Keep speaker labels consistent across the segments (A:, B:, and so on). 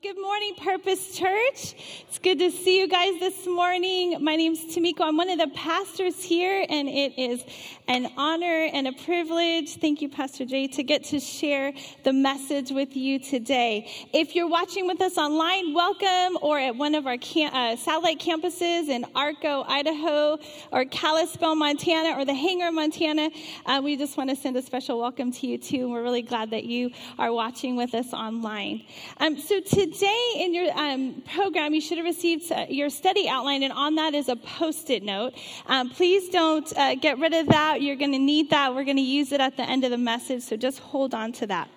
A: Good morning, Purpose Church. It's good to see you guys this morning. My name's Tamiko. I'm one of the pastors here, and it is an honor and a privilege, thank you, Pastor Jay, to get to share the message with you today. If you're watching with us online, welcome, or at one of our cam- uh, satellite campuses in Arco, Idaho, or Kalispell, Montana, or the Hanger, Montana, uh, we just want to send a special welcome to you, too. We're really glad that you are watching with us online. Um, so today, today in your um, program, you should have received uh, your study outline, and on that is a post it note. Um, please don't uh, get rid of that. You're going to need that. We're going to use it at the end of the message, so just hold on to that.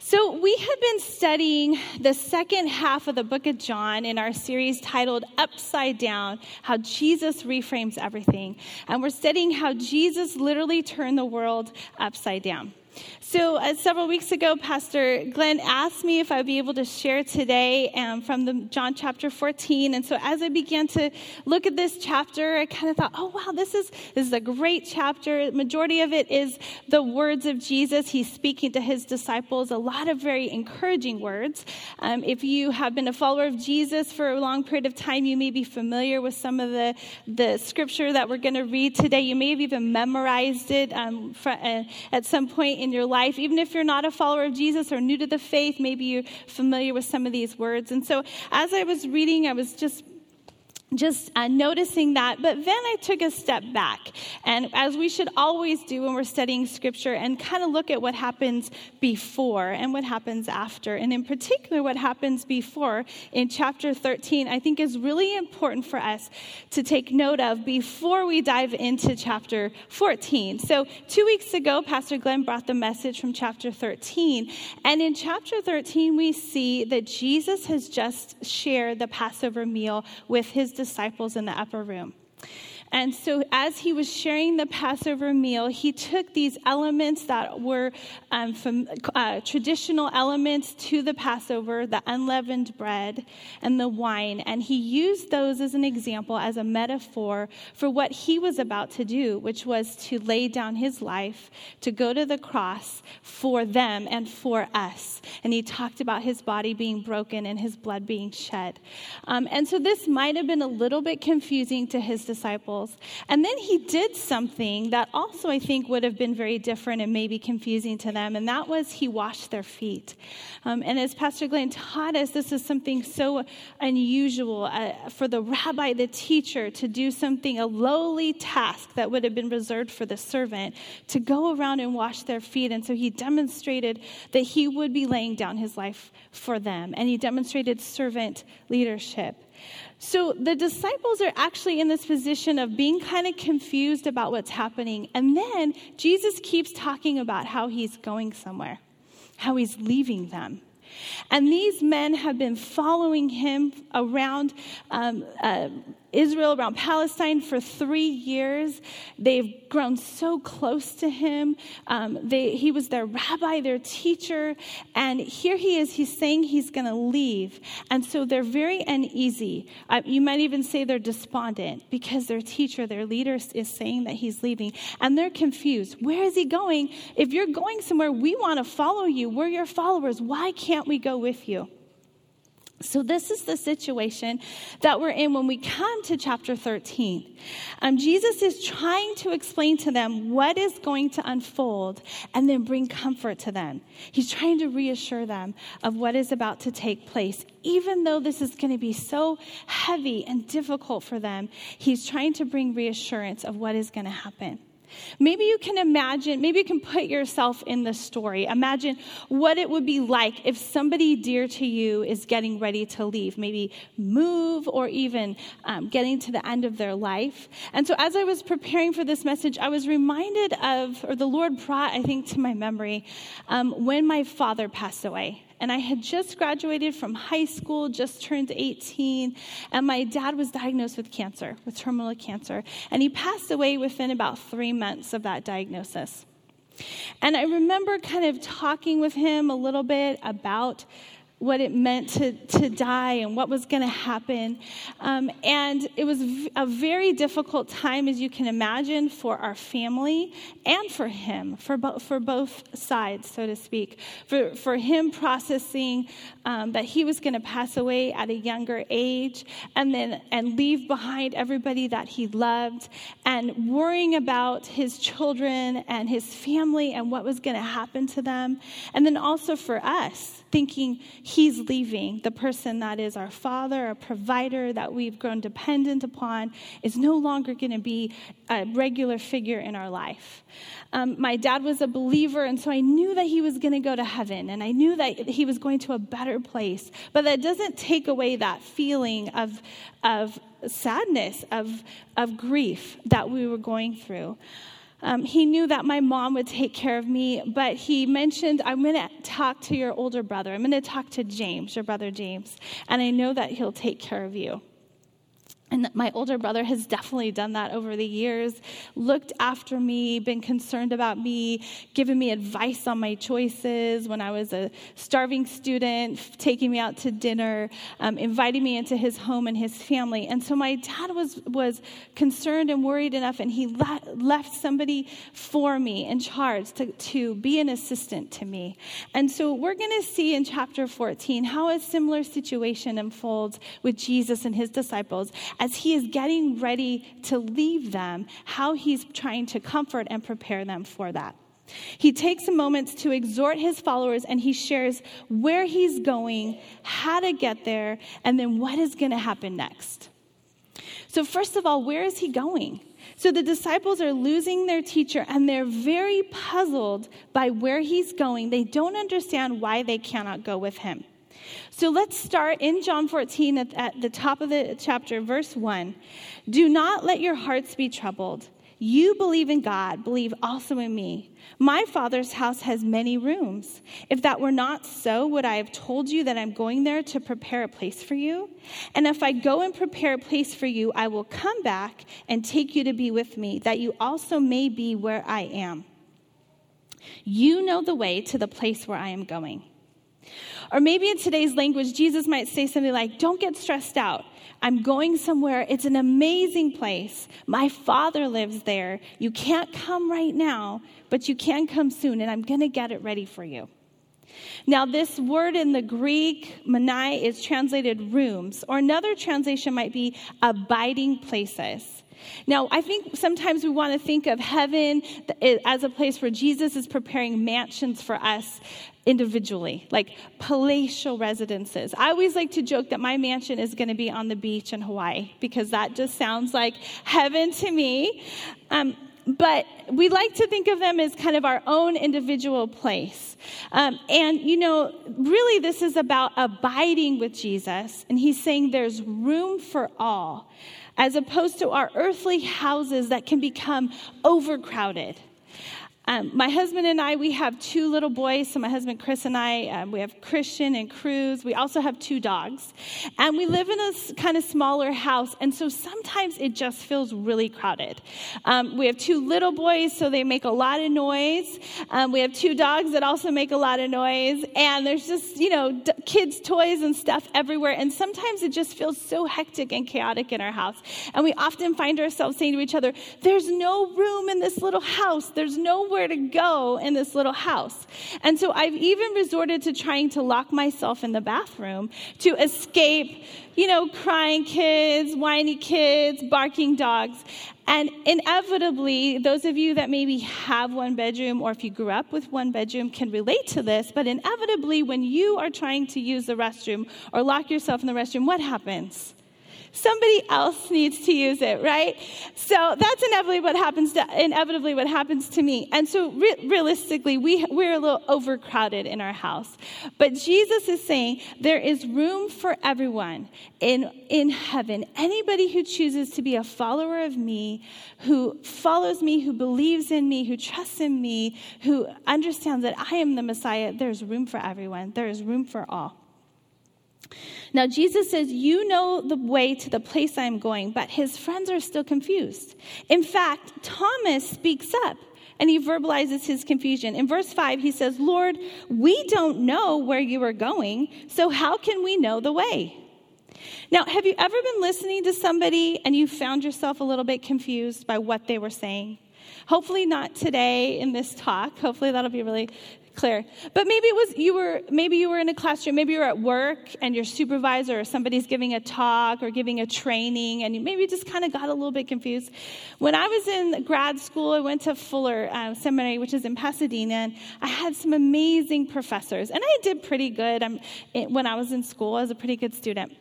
A: So, we have been studying the second half of the book of John in our series titled Upside Down How Jesus Reframes Everything. And we're studying how Jesus literally turned the world upside down. So, uh, several weeks ago, Pastor Glenn asked me if I'd be able to share today um, from the John chapter 14. And so, as I began to look at this chapter, I kind of thought, oh, wow, this is, this is a great chapter. Majority of it is the words of Jesus. He's speaking to his disciples, a lot of very encouraging words. Um, if you have been a follower of Jesus for a long period of time, you may be familiar with some of the, the scripture that we're going to read today. You may have even memorized it um, uh, at some point in in your life, even if you're not a follower of Jesus or new to the faith, maybe you're familiar with some of these words. And so as I was reading, I was just just uh, noticing that. But then I took a step back, and as we should always do when we're studying scripture, and kind of look at what happens before and what happens after. And in particular, what happens before in chapter 13, I think is really important for us to take note of before we dive into chapter 14. So, two weeks ago, Pastor Glenn brought the message from chapter 13. And in chapter 13, we see that Jesus has just shared the Passover meal with his disciples in the upper room. And so, as he was sharing the Passover meal, he took these elements that were um, from uh, traditional elements to the Passover the unleavened bread and the wine and he used those as an example, as a metaphor for what he was about to do, which was to lay down his life, to go to the cross for them and for us. And he talked about his body being broken and his blood being shed. Um, and so, this might have been a little bit confusing to his disciples disciples. And then he did something that also I think would have been very different and maybe confusing to them, and that was he washed their feet. Um, and as Pastor Glenn taught us, this is something so unusual uh, for the rabbi, the teacher, to do something, a lowly task that would have been reserved for the servant, to go around and wash their feet. And so he demonstrated that he would be laying down his life for them, and he demonstrated servant leadership. So the disciples are actually in this position of being kind of confused about what's happening. And then Jesus keeps talking about how he's going somewhere, how he's leaving them. And these men have been following him around um, uh, Israel, around Palestine for three years. They've grown so close to him. Um, they, he was their rabbi, their teacher. And here he is, he's saying he's going to leave. And so they're very uneasy. Uh, you might even say they're despondent because their teacher, their leader, is saying that he's leaving. And they're confused. Where is he going? If you're going somewhere, we want to follow you. We're your followers. Why can't we go with you? So, this is the situation that we're in when we come to chapter 13. Um, Jesus is trying to explain to them what is going to unfold and then bring comfort to them. He's trying to reassure them of what is about to take place. Even though this is going to be so heavy and difficult for them, he's trying to bring reassurance of what is going to happen. Maybe you can imagine, maybe you can put yourself in the story. Imagine what it would be like if somebody dear to you is getting ready to leave, maybe move or even um, getting to the end of their life. And so as I was preparing for this message, I was reminded of, or the Lord brought, I think, to my memory um, when my father passed away and I had just graduated from high school, just turned 18, and my dad was diagnosed with cancer, with terminal cancer, and he passed away within about three months of that diagnosis. And I remember kind of talking with him a little bit about what it meant to, to die and what was going to happen. Um, and it was a very difficult time, as you can imagine, for our family and for him, for, bo- for both sides, so to speak. For, for him processing um, that he was going to pass away at a younger age and then and leave behind everybody that he loved and worrying about his children and his family and what was going to happen to them. And then also for us thinking he's leaving. The person that is our father, our provider, that we've grown dependent upon, is no longer going to be a regular figure in our life. Um, my dad was a believer, and so I knew that he was going to go to heaven, and I knew that he was going to a better place. But that doesn't take away that feeling of, of sadness, of, of grief that we were going through. Um, he knew that my mom would take care of me, but he mentioned, I'm going to talk to your older brother. I'm going to talk to James, your brother James, and I know that he'll take care of you. And my older brother has definitely done that over the years, looked after me, been concerned about me, given me advice on my choices when I was a starving student, taking me out to dinner, um, inviting me into his home and his family. And so my dad was, was concerned and worried enough, and he le- left somebody for me in charge to, to be an assistant to me. And so we're going to see in chapter 14 how a similar situation unfolds with Jesus and his disciples as he is getting ready to leave them, how he's trying to comfort and prepare them for that. He takes a moment to exhort his followers and he shares where he's going, how to get there, and then what is going to happen next. So, first of all, where is he going? So the disciples are losing their teacher and they're very puzzled by where he's going. They don't understand why they cannot go with him. So let's start in John 14 at, at, the top of the chapter, verse 1. Do not let your hearts be troubled. You believe in God, believe also in me. My Father's house has many rooms. If that were not so, would I have told you that I'm going there to prepare a place for you? And if I go and prepare a place for you, I will come back and take you to be with me, that you also may be where I am. You know the way to the place where I am going. Or maybe in today's language, Jesus might say something like, Don't get stressed out. I'm going somewhere. It's an amazing place. My father lives there. You can't come right now, but you can come soon, and I'm going to get it ready for you. Now, this word in the Greek, monai, is translated rooms, or another translation might be abiding places. Now, I think sometimes we want to think of heaven as a place where Jesus is preparing mansions for us individually, like palatial residences. I always like to joke that my mansion is going to be on the beach in Hawaii because that just sounds like heaven to me. Um, but we like to think of them as kind of our own individual place. Um, and, you know, really, this is about abiding with Jesus. And he's saying there's room for all as opposed to our earthly houses that can become overcrowded. Um, my husband and I, we have two little boys. So, my husband Chris and I, um, we have Christian and Cruz. We also have two dogs. And we live in a kind of smaller house. And so sometimes it just feels really crowded. Um, we have two little boys, so they make a lot of noise. Um, we have two dogs that also make a lot of noise. And there's just, you know, d- kids' toys and stuff everywhere. And sometimes it just feels so hectic and chaotic in our house. And we often find ourselves saying to each other, There's no room in this little house. There's nowhere to go in this little house. And so I've even resorted to trying to lock myself in the bathroom to escape, you know, crying kids, whiny kids, barking dogs. And inevitably, those of you that maybe have one bedroom or if you grew up with one bedroom can relate to this, but inevitably, when you are trying to use the restroom or lock yourself in the restroom, what happens? Somebody else needs to use it, right? So that's inevitably what happens to, inevitably what happens to me. And so re- realistically, we, we're a little overcrowded in our house. But Jesus is saying there is room for everyone in, in heaven. Anybody who chooses to be a follower of me, who follows me, who believes in me, who trusts in me, who understands that I am the Messiah, there's room for everyone. There is room for all. Now, Jesus says, You know the way to the place I am going, but his friends are still confused. In fact, Thomas speaks up and he verbalizes his confusion. In verse 5, he says, Lord, we don't know where you are going, so how can we know the way? Now, have you ever been listening to somebody and you found yourself a little bit confused by what they were saying? Hopefully, not today in this talk. Hopefully, that'll be really clear. But maybe it was you were maybe you were in a classroom, maybe you were at work and your supervisor or somebody's giving a talk or giving a training, and you maybe just kind of got a little bit confused. When I was in grad school, I went to Fuller uh, Seminary, which is in Pasadena, and I had some amazing professors, and I did pretty good. When I was in school, I was a pretty good student.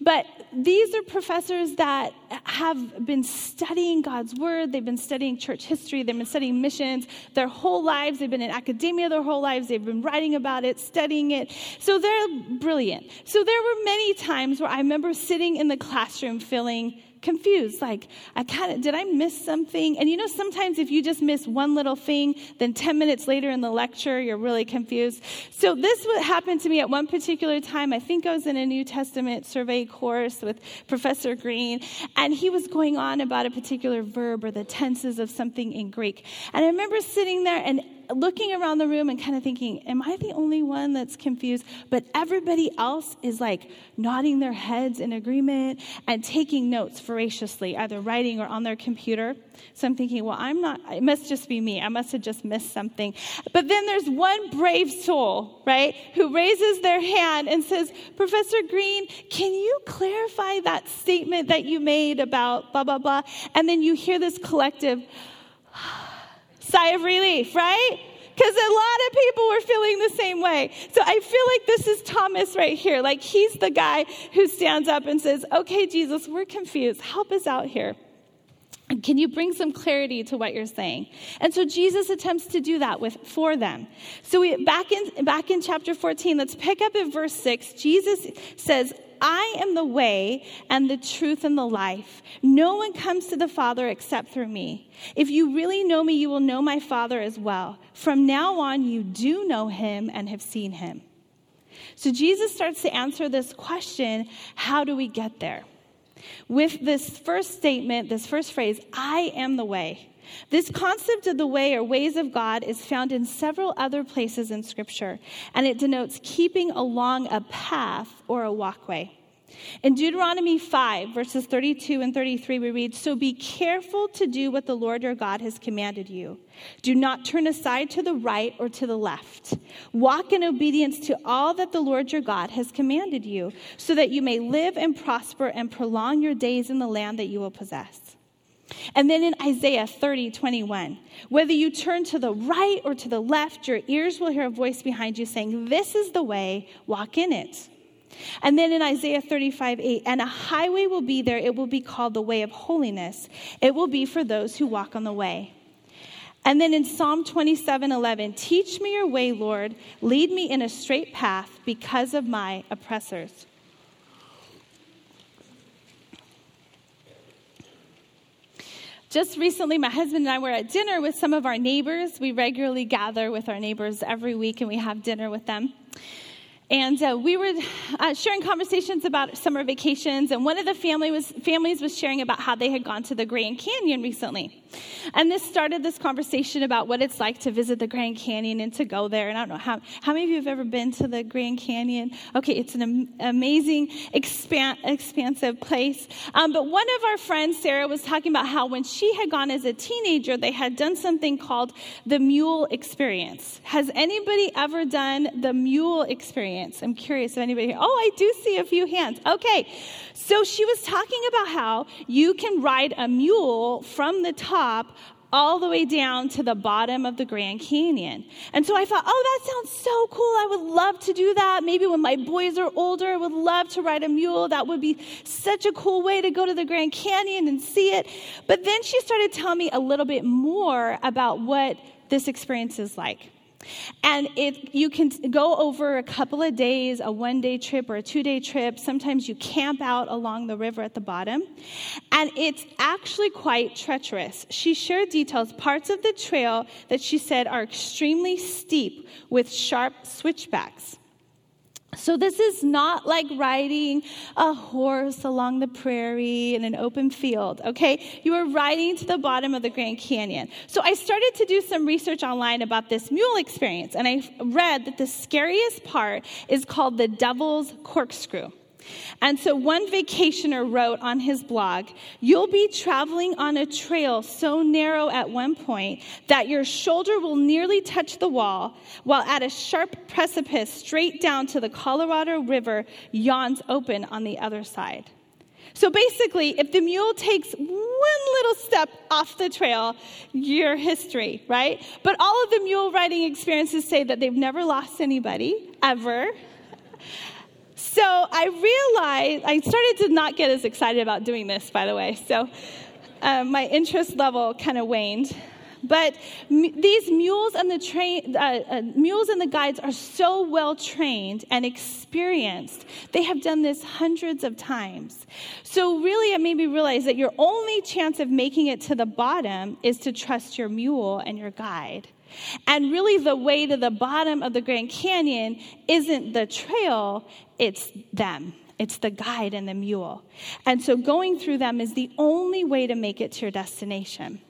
A: But these are professors that have been studying God's word. They've been studying church history. They've been studying missions their whole lives. They've been in academia their whole lives. They've been writing about it, studying it. So they're brilliant. So there were many times where I remember sitting in the classroom feeling confused. Like, I kind of, did I miss something? And you know, sometimes if you just miss one little thing, then 10 minutes later in the lecture, you're really confused. So this would happen to me at one particular time. I think I was in a New Testament survey course with Professor Green, and he was going on about a particular verb or the tenses of something in Greek. And I remember sitting there and looking around the room and kind of thinking, Am I the only one that's confused? But everybody else is like nodding their heads in agreement and taking notes voraciously, either writing or on their computer. So I'm thinking, Well, I'm not, it must just be me. I must have just missed something. But then there's one brave soul, right, who raises their hand and says, Professor Green, can you clarify that statement that you made about blah, blah, blah? And then you hear this collective, sigh of relief, right? Because a lot of people were feeling the same way. So I feel like this is Thomas right here. Like he's the guy who stands up and says, Okay, Jesus, we're confused. Help us out here. Can you bring some clarity to what you're saying? And so Jesus attempts to do that with for them. So we back in back in chapter 14, let's pick up at verse 6. Jesus says, I am the way and the truth and the life. No one comes to the Father except through me. If you really know me, you will know my Father as well. From now on, you do know him and have seen him. So Jesus starts to answer this question how do we get there? With this first statement, this first phrase, I am the way. This concept of the way or ways of God is found in several other places in Scripture, and it denotes keeping along a path or a walkway. In Deuteronomy 5, verses 32 and 33, we read So be careful to do what the Lord your God has commanded you. Do not turn aside to the right or to the left. Walk in obedience to all that the Lord your God has commanded you, so that you may live and prosper and prolong your days in the land that you will possess. And then in Isaiah 30, 21, whether you turn to the right or to the left, your ears will hear a voice behind you saying, This is the way, walk in it. And then in Isaiah 35, 8, and a highway will be there. It will be called the way of holiness. It will be for those who walk on the way. And then in Psalm 27, 11, teach me your way, Lord. Lead me in a straight path because of my oppressors. Just recently, my husband and I were at dinner with some of our neighbors. We regularly gather with our neighbors every week and we have dinner with them. And uh, we were uh, sharing conversations about summer vacations, and one of the family was, families was sharing about how they had gone to the Grand Canyon recently. And this started this conversation about what it's like to visit the Grand Canyon and to go there. And I don't know how, how many of you have ever been to the Grand Canyon? Okay, it's an am- amazing, expan- expansive place. Um, but one of our friends, Sarah, was talking about how when she had gone as a teenager, they had done something called the Mule Experience. Has anybody ever done the Mule Experience? I'm curious if anybody. Oh, I do see a few hands. Okay. So she was talking about how you can ride a mule from the top all the way down to the bottom of the Grand Canyon. And so I thought, oh, that sounds so cool. I would love to do that. Maybe when my boys are older, I would love to ride a mule. That would be such a cool way to go to the Grand Canyon and see it. But then she started telling me a little bit more about what this experience is like. And it, you can go over a couple of days, a one day trip or a two day trip. Sometimes you camp out along the river at the bottom. And it's actually quite treacherous. She shared details, parts of the trail that she said are extremely steep with sharp switchbacks. So, this is not like riding a horse along the prairie in an open field, okay? You are riding to the bottom of the Grand Canyon. So, I started to do some research online about this mule experience, and I read that the scariest part is called the Devil's Corkscrew. And so one vacationer wrote on his blog, You'll be traveling on a trail so narrow at one point that your shoulder will nearly touch the wall, while at a sharp precipice straight down to the Colorado River yawns open on the other side. So basically, if the mule takes one little step off the trail, your history, right? But all of the mule riding experiences say that they've never lost anybody, ever. So I realized, I started to not get as excited about doing this, by the way. So uh, my interest level kind of waned. But m- these mules and the uh, uh, mules and the guides are so well trained and experienced. They have done this hundreds of times. So really, it made me realize that your only chance of making it to the bottom is to trust your mule and your guide. And really, the way to the bottom of the Grand Canyon isn't the trail, it's them. It's the guide and the mule. And so going through them is the only way to make it to your destination.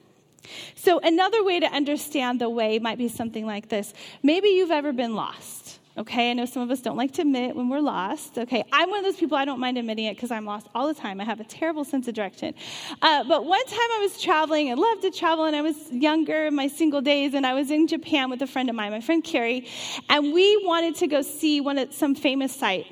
A: So, another way to understand the way might be something like this. Maybe you've ever been lost. Okay, I know some of us don't like to admit when we're lost. Okay, I'm one of those people, I don't mind admitting it because I'm lost all the time. I have a terrible sense of direction. Uh, but one time I was traveling, I loved to travel, and I was younger in my single days, and I was in Japan with a friend of mine, my friend Carrie, and we wanted to go see one of some famous site.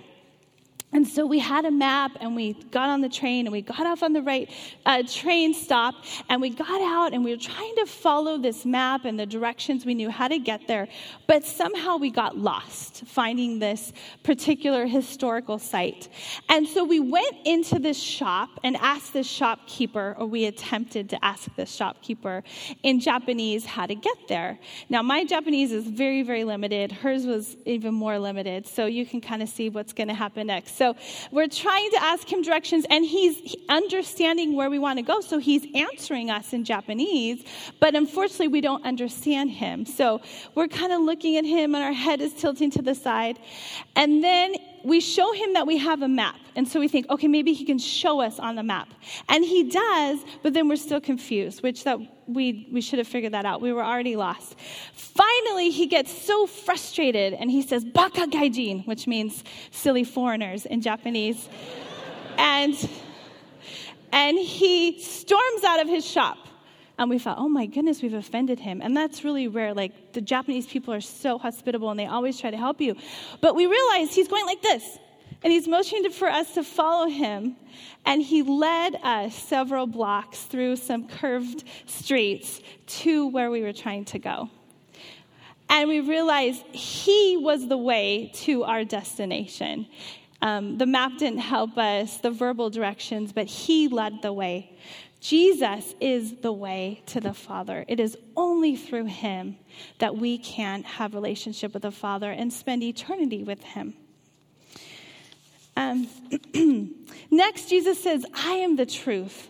A: And so we had a map and we got on the train and we got off on the right uh, train stop and we got out and we were trying to follow this map and the directions we knew how to get there. But somehow we got lost finding this particular historical site. And so we went into this shop and asked this shopkeeper, or we attempted to ask this shopkeeper in Japanese how to get there. Now, my Japanese is very, very limited. Hers was even more limited. So you can kind of see what's going to happen next. So we're trying to ask him directions, and he's understanding where we want to go. So he's answering us in Japanese, but unfortunately, we don't understand him. So we're kind of looking at him, and our head is tilting to the side. And then we show him that we have a map. And so we think, okay, maybe he can show us on the map. And he does, but then we're still confused, which that we, we should have figured that out. We were already lost. Finally, he gets so frustrated and he says, Baka gaijin, which means silly foreigners in Japanese. and, and he storms out of his shop. And we thought, oh my goodness, we've offended him. And that's really rare. Like, the Japanese people are so hospitable and they always try to help you. But we realized he's going like this. And he's motioning for us to follow him. And he led us several blocks through some curved streets to where we were trying to go. And we realized he was the way to our destination. Um, the map didn't help us, the verbal directions, but he led the way. Jesus is the way to the Father. It is only through him that we can have relationship with the Father and spend eternity with him. Um, next, Jesus says, I am the truth.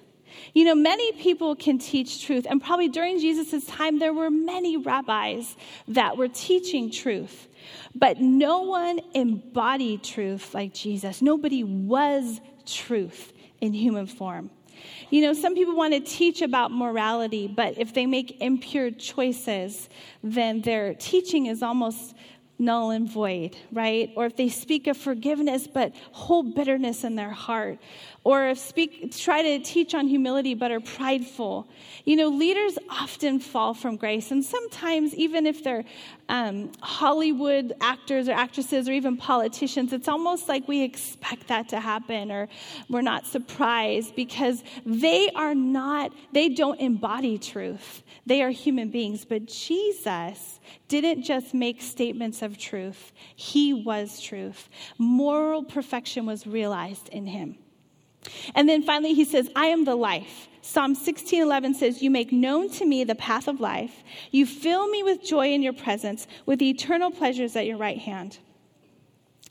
A: You know, many people can teach truth, and probably during Jesus' time, there were many rabbis that were teaching truth. But no one embodied truth like Jesus. Nobody was truth in human form. You know, some people want to teach about morality, but if they make impure choices, then their teaching is almost null and void, right? Or if they speak of forgiveness but hold bitterness in their heart, or speak try to teach on humility but are prideful. You know, leaders often fall from grace, and sometimes even if they're um, Hollywood actors or actresses or even politicians, it's almost like we expect that to happen, or we're not surprised because they are not, they don't embody truth. They are human beings, but Jesus didn't just make statements of truth, he was truth. Moral perfection was realized in him. And then finally, he says, I am the life. Psalm 16:11 says, "You make known to me the path of life. You fill me with joy in your presence, with eternal pleasures at your right hand."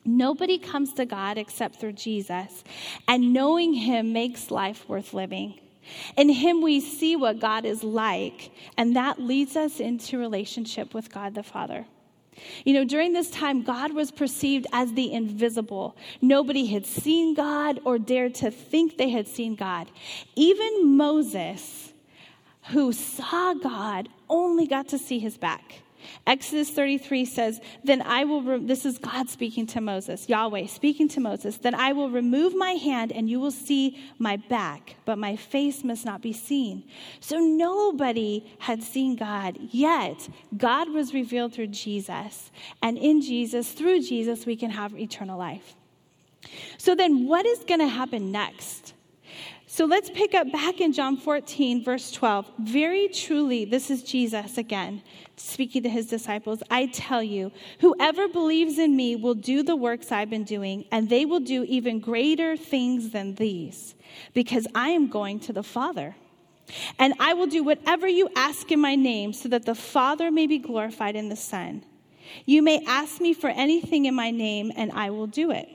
A: Nobody comes to God except through Jesus, and knowing him makes life worth living. In him we see what God is like, and that leads us into relationship with God the Father. You know, during this time, God was perceived as the invisible. Nobody had seen God or dared to think they had seen God. Even Moses, who saw God, only got to see his back. Exodus 33 says, Then I will, re- this is God speaking to Moses, Yahweh speaking to Moses, then I will remove my hand and you will see my back, but my face must not be seen. So nobody had seen God, yet God was revealed through Jesus. And in Jesus, through Jesus, we can have eternal life. So then, what is going to happen next? So let's pick up back in John 14, verse 12. Very truly, this is Jesus again speaking to his disciples. I tell you, whoever believes in me will do the works I've been doing, and they will do even greater things than these, because I am going to the Father. And I will do whatever you ask in my name, so that the Father may be glorified in the Son. You may ask me for anything in my name, and I will do it.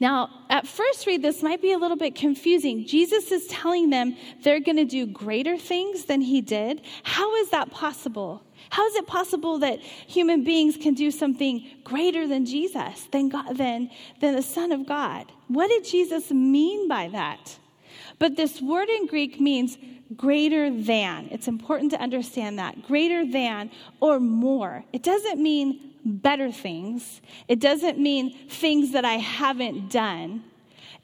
A: Now, at first read, this might be a little bit confusing. Jesus is telling them they're going to do greater things than he did. How is that possible? How is it possible that human beings can do something greater than Jesus, than, God, than, than the Son of God? What did Jesus mean by that? But this word in Greek means greater than. It's important to understand that. Greater than or more. It doesn't mean better things. It doesn't mean things that I haven't done.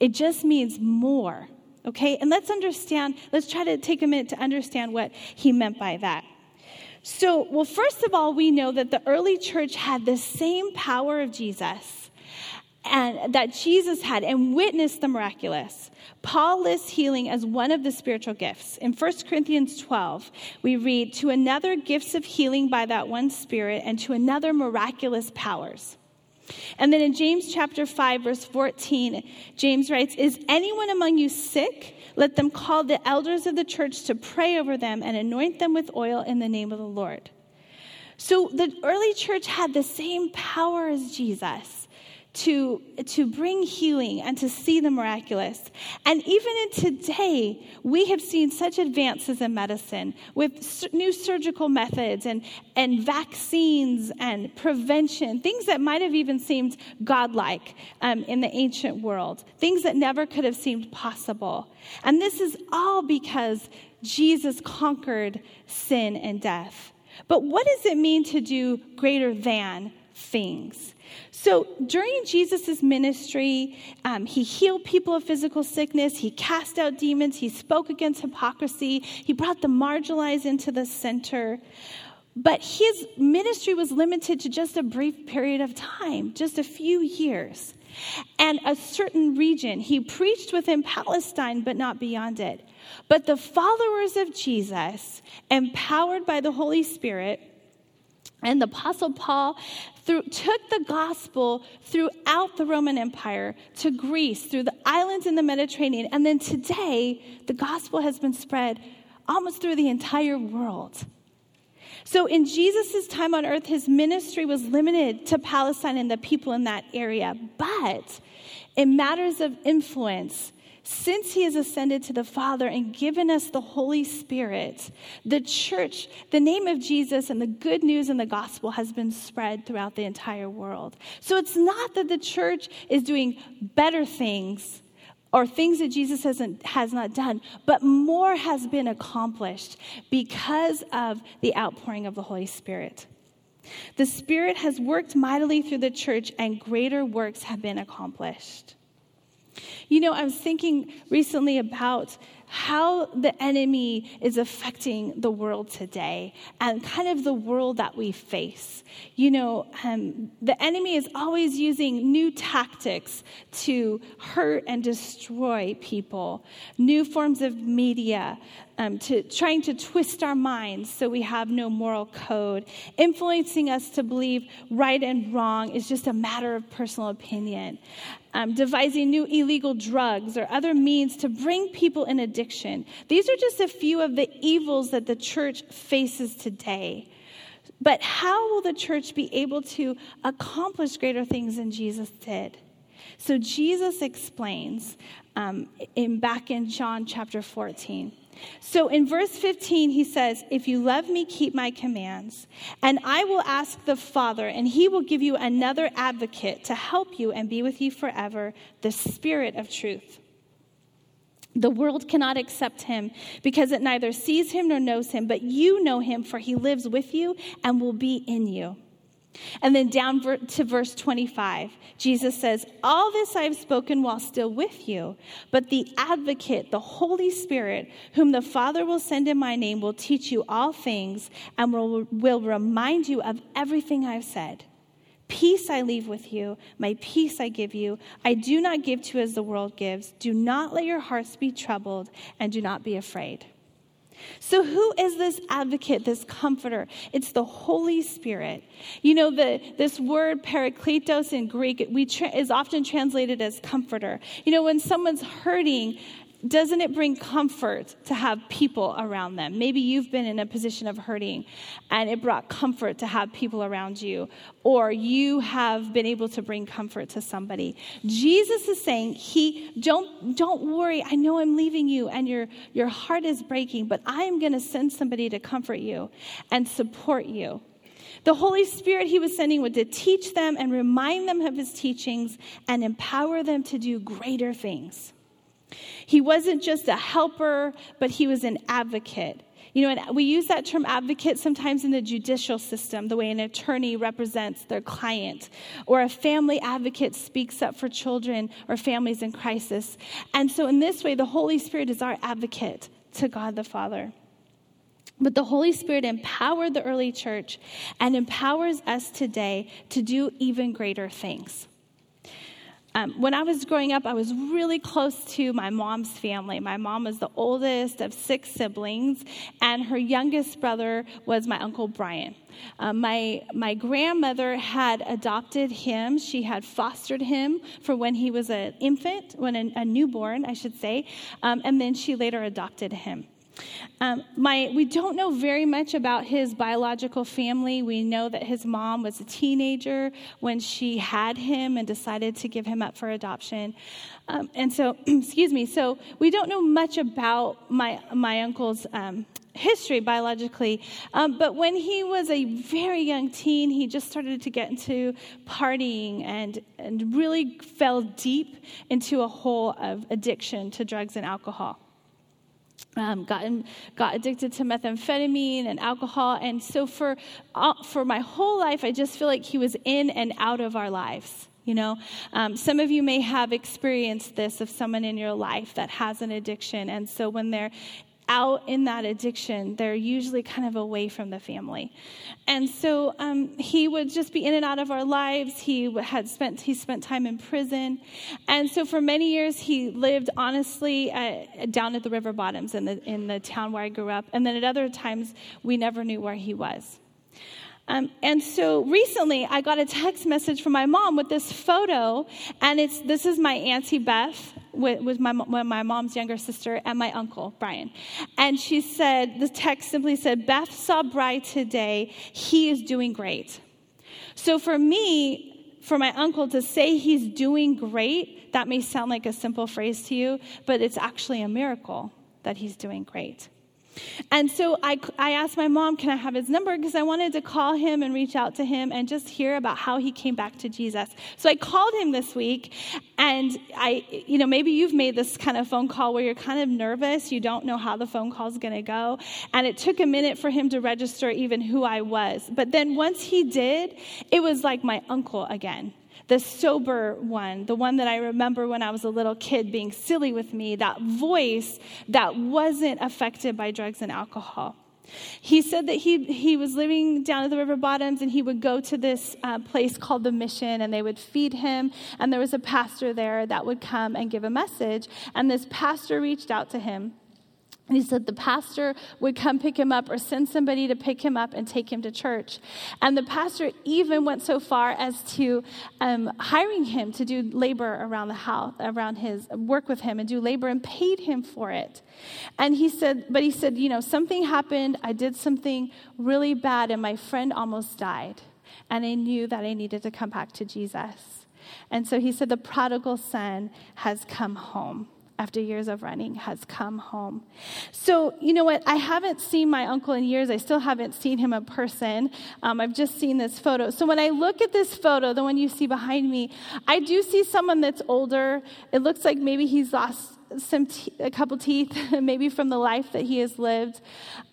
A: It just means more. Okay? And let's understand, let's try to take a minute to understand what he meant by that. So, well, first of all, we know that the early church had the same power of Jesus and that Jesus had and witnessed the miraculous. Paul lists healing as one of the spiritual gifts. In 1 Corinthians 12, we read, To another gifts of healing by that one Spirit, and to another miraculous powers. And then in James chapter 5, verse 14, James writes, Is anyone among you sick? Let them call the elders of the church to pray over them and anoint them with oil in the name of the Lord. So the early church had the same power as Jesus to, to bring healing and to see the miraculous. And even in today, we have seen such advances in medicine with new surgical methods and, and vaccines and prevention, things that might have even seemed godlike um, in the ancient world, things that never could have seemed possible. And this is all because Jesus conquered sin and death. But what does it mean to do greater than things? So during Jesus' ministry, um, he healed people of physical sickness, he cast out demons, he spoke against hypocrisy, he brought the marginalized into the center. But his ministry was limited to just a brief period of time, just a few years. And a certain region. He preached within Palestine, but not beyond it. But the followers of Jesus, empowered by the Holy Spirit, and the Apostle Paul through, took the gospel throughout the Roman Empire to Greece, through the islands in the Mediterranean. And then today, the gospel has been spread almost through the entire world. So in Jesus' time on earth, his ministry was limited to Palestine and the people in that area. But in matters of influence, since he has ascended to the Father and given us the Holy Spirit, the church, the name of Jesus and the good news and the gospel has been spread throughout the entire world. So it's not that the church is doing better things or things that Jesus hasn't, has not done, but more has been accomplished because of the outpouring of the Holy Spirit. The Spirit has worked mightily through the church, and greater works have been accomplished. You know, I was thinking recently about how the enemy is affecting the world today and kind of the world that we face. You know, um, the enemy is always using new tactics to hurt and destroy people, new forms of media, um, to trying to twist our minds so we have no moral code, influencing us to believe right and wrong is just a matter of personal opinion, um, devising new illegal drugs or other means to bring people in addiction. These are just a few of the evils that the church faces today. But how will the church be able to accomplish greater things than Jesus did? So Jesus explains um, in back in John chapter 14. So in verse 15, he says, If you love me, keep my commands. And I will ask the Father, and he will give you another advocate to help you and be with you forever, the Spirit of truth. The world cannot accept him because it neither sees him nor knows him, but you know him, for he lives with you and will be in you. And then down to verse 25, Jesus says, All this I have spoken while still with you, but the advocate, the Holy Spirit, whom the Father will send in my name, will teach you all things and will, will remind you of everything I've said. Peace I leave with you, my peace I give you. I do not give to you as the world gives. Do not let your hearts be troubled, and do not be afraid. So, who is this advocate, this comforter? It's the Holy Spirit. You know, the, this word parakletos in Greek we tra- is often translated as comforter. You know, when someone's hurting, doesn't it bring comfort to have people around them? Maybe you've been in a position of hurting and it brought comfort to have people around you, or you have been able to bring comfort to somebody. Jesus is saying, He don't don't worry, I know I'm leaving you and your your heart is breaking, but I am gonna send somebody to comfort you and support you. The Holy Spirit he was sending would to teach them and remind them of his teachings and empower them to do greater things. He wasn't just a helper, but he was an advocate. You know, and we use that term advocate sometimes in the judicial system, the way an attorney represents their client, or a family advocate speaks up for children or families in crisis. And so, in this way, the Holy Spirit is our advocate to God the Father. But the Holy Spirit empowered the early church and empowers us today to do even greater things. Um, when I was growing up, I was really close to my mom's family. My mom was the oldest of six siblings, and her youngest brother was my Uncle Brian. Um, my, my grandmother had adopted him. She had fostered him for when he was an infant, when a, a newborn, I should say, um, and then she later adopted him. Um, my, we don't know very much about his biological family. We know that his mom was a teenager when she had him and decided to give him up for adoption. Um, and so, excuse me, so we don't know much about my, my uncle's um, history biologically. Um, but when he was a very young teen, he just started to get into partying and, and really fell deep into a hole of addiction to drugs and alcohol um, got, got addicted to methamphetamine and alcohol. And so for, uh, for my whole life, I just feel like he was in and out of our lives. You know, um, some of you may have experienced this of someone in your life that has an addiction. And so when they're out in that addiction, they're usually kind of away from the family. And so um, he would just be in and out of our lives. He had spent he spent time in prison, and so for many years he lived honestly uh, down at the river bottoms in the in the town where I grew up. And then at other times we never knew where he was. Um, and so recently, I got a text message from my mom with this photo, and it's this is my auntie Beth with, with my my mom's younger sister and my uncle Brian, and she said the text simply said, "Beth saw Bry today. He is doing great." So for me, for my uncle to say he's doing great, that may sound like a simple phrase to you, but it's actually a miracle that he's doing great. And so I, I asked my mom, can I have his number? Because I wanted to call him and reach out to him and just hear about how he came back to Jesus. So I called him this week, and I, you know, maybe you've made this kind of phone call where you're kind of nervous. You don't know how the phone call is going to go. And it took a minute for him to register even who I was. But then once he did, it was like my uncle again the sober one, the one that I remember when I was a little kid being silly with me, that voice that wasn't affected by drugs and alcohol. He said that he, he was living down at the river bottoms and he would go to this uh, place called the mission and they would feed him. And there was a pastor there that would come and give a message. And this pastor reached out to him and he said the pastor would come pick him up or send somebody to pick him up and take him to church. And the pastor even went so far as to um, hiring him to do labor around the house, around his work with him and do labor and paid him for it. And he said, but he said, you know, something happened. I did something really bad and my friend almost died. And I knew that I needed to come back to Jesus. And so he said, the prodigal son has come home after years of running, has come home. So, you know what? I haven't seen my uncle in years. I still haven't seen him in person. Um, I've just seen this photo. So, when I look at this photo, the one you see behind me, I do see someone that's older. It looks like maybe he's lost some te- a couple teeth, maybe from the life that he has lived.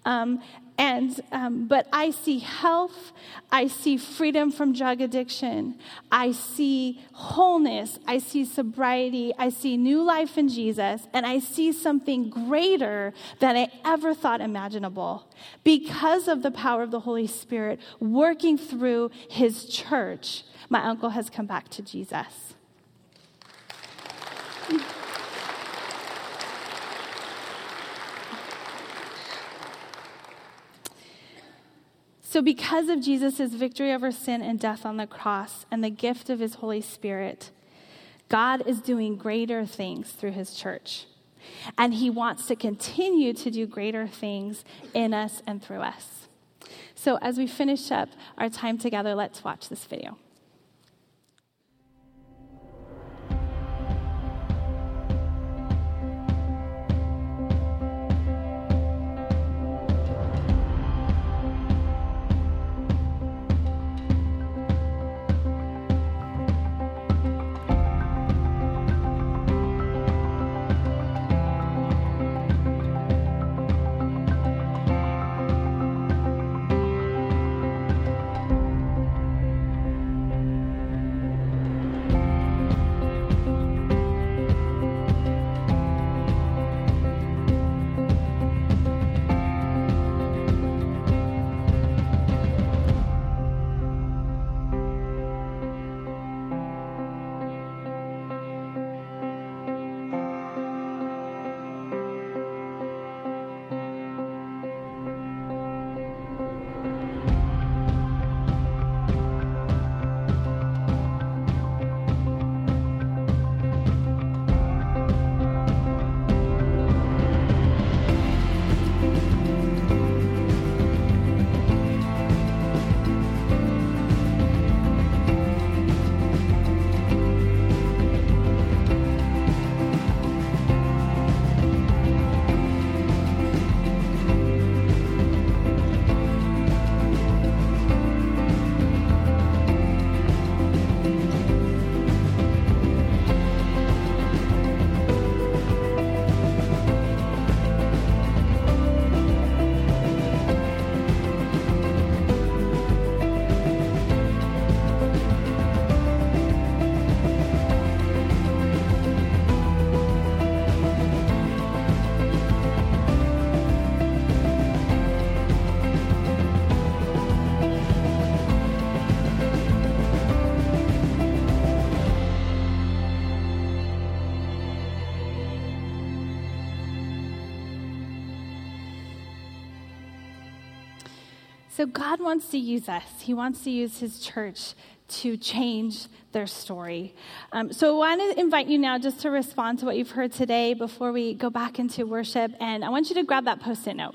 A: Um, and, um, but I see health. I see freedom from drug addiction. I see wholeness. I see sobriety. I see new life in Jesus. And I see something greater than I ever thought imaginable because of the power of the Holy Spirit working through his church. My uncle has come back to Jesus. So, because of Jesus' victory over sin and death on the cross and the gift of his Holy Spirit, God is doing greater things through his church. And he wants to continue to do greater things in us and through us. So, as we finish up our time together, let's watch this video. So God wants to use us. He wants to use his church to change their story. Um, so I want to invite you now just to respond to what you've heard today before we go back into worship. And I want you to grab that post it note.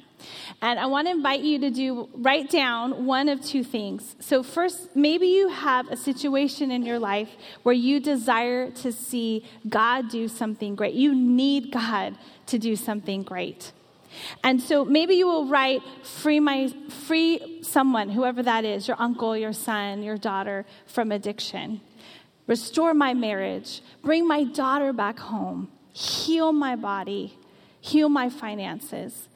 A: And I want to invite you to do, write down one of two things. So, first, maybe you have a situation in your life where you desire to see God do something great. You need God to do something great. And so maybe you will write, free, my, free someone, whoever that is, your uncle, your son, your daughter, from addiction. Restore my marriage. Bring my daughter back home. Heal my body. Heal my finances.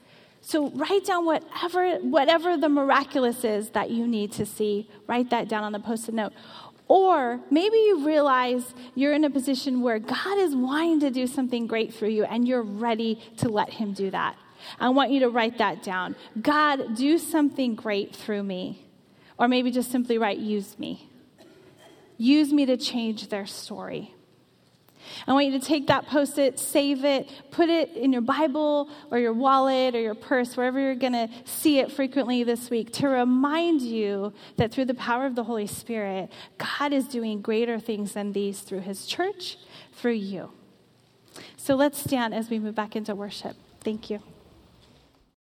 A: So write down whatever, whatever the miraculous is that you need to see. Write that down on the post it note. Or maybe you realize you're in a position where God is wanting to do something great for you and you're ready to let Him do that. I want you to write that down. God, do something great through me. Or maybe just simply write, use me. Use me to change their story. I want you to take that post it, save it, put it in your Bible or your wallet or your purse, wherever you're going to see it frequently this week, to remind you that through the power of the Holy Spirit, God is doing greater things than these through His church, through you. So let's stand as we move back into worship. Thank you.